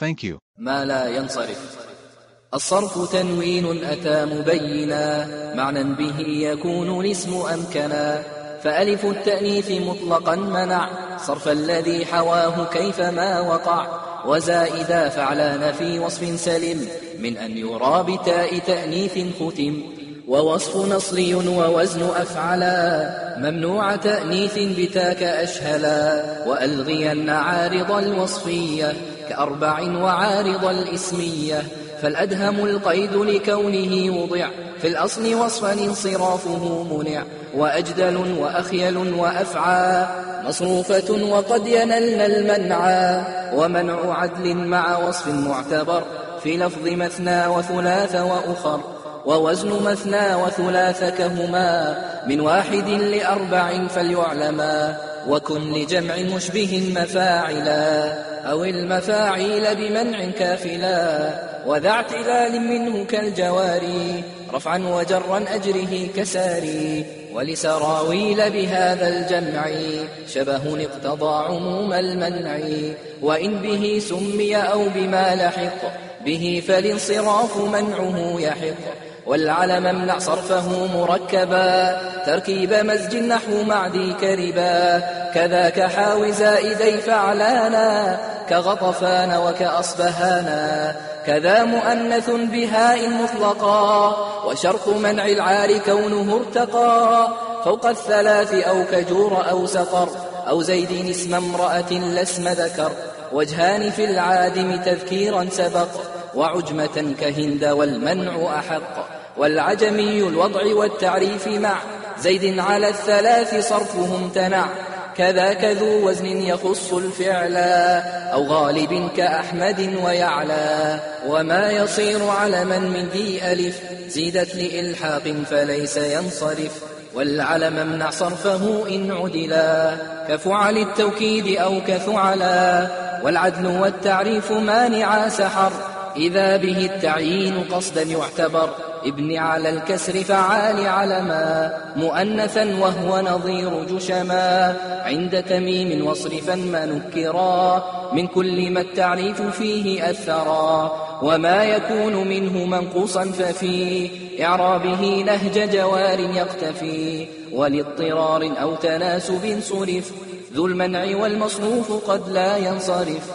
Thank you. ما لا ينصرف. الصرف تنوين أتى مبينا. معنى به يكون الاسم أمكنا. فألف التأنيث مطلقا منع. صرف الذي حواه كيفما وقع. وزائدا فعلان في وصف سلم. من أن يرى بتاء تأنيث ختم. ووصف نصري ووزن أفعلا. ممنوع تأنيث بتاك أشهلا. وألغين عارض الوصفية. كأربع وعارض الإسمية فالأدهم القيد لكونه وضع في الأصل وصفا انصرافه منع وأجدل وأخيل وأفعى مصروفة وقد ينلن المنعى ومنع عدل مع وصف معتبر في لفظ مثنى وثلاث وأخر ووزن مثنى وثلاث كهما من واحد لأربع فليعلما. وكن لجمع مشبه مفاعلا أو المفاعيل بمنع كافلا وذا اعتلال منه كالجواري رفعا وجرا أجره كساري ولسراويل بهذا الجمع شبه اقتضى عموم المنع وإن به سمي أو بما لحق به فالانصراف منعه يحق. والعلم امنع صرفه مركبا. تركيب مزج نحو معدي كربا. كذاك حاو زائدي فعلانا كغطفان وكأصبهانا. كذا مؤنث بهاء مطلقا. وشرط منع العار كونه ارتقى فوق الثلاث أو كجور أو سقر. أو زيد اسم امرأة لاسم ذكر. وجهان في العادم تذكيرا سبق. وعجمة كهند والمنع أحق. والعجمي الوضع والتعريف مع. زيد على الثلاث صرفه امتنع كذاك ذو وزن يخص الفعل. أو غالب كأحمد ويعلى. وما يصير علما من ذي ألف. زيدت لإلحاق فليس ينصرف. والعلم امنع صرفه إن عدلا. كفعل التوكيد أو كثعلا والعدل والتعريف مانعا سحر. إذا به التعيين قصدا يعتبر ابن على الكسر فعال علما مؤنثا وهو نظير جشما عند تميم واصرفا ما نكرا من كل ما التعريف فيه أثرا وما يكون منه منقوصا ففي إعرابه نهج جوار يقتفي ولاضطرار أو تناسب صرف ذو المنع والمصروف قد لا ينصرف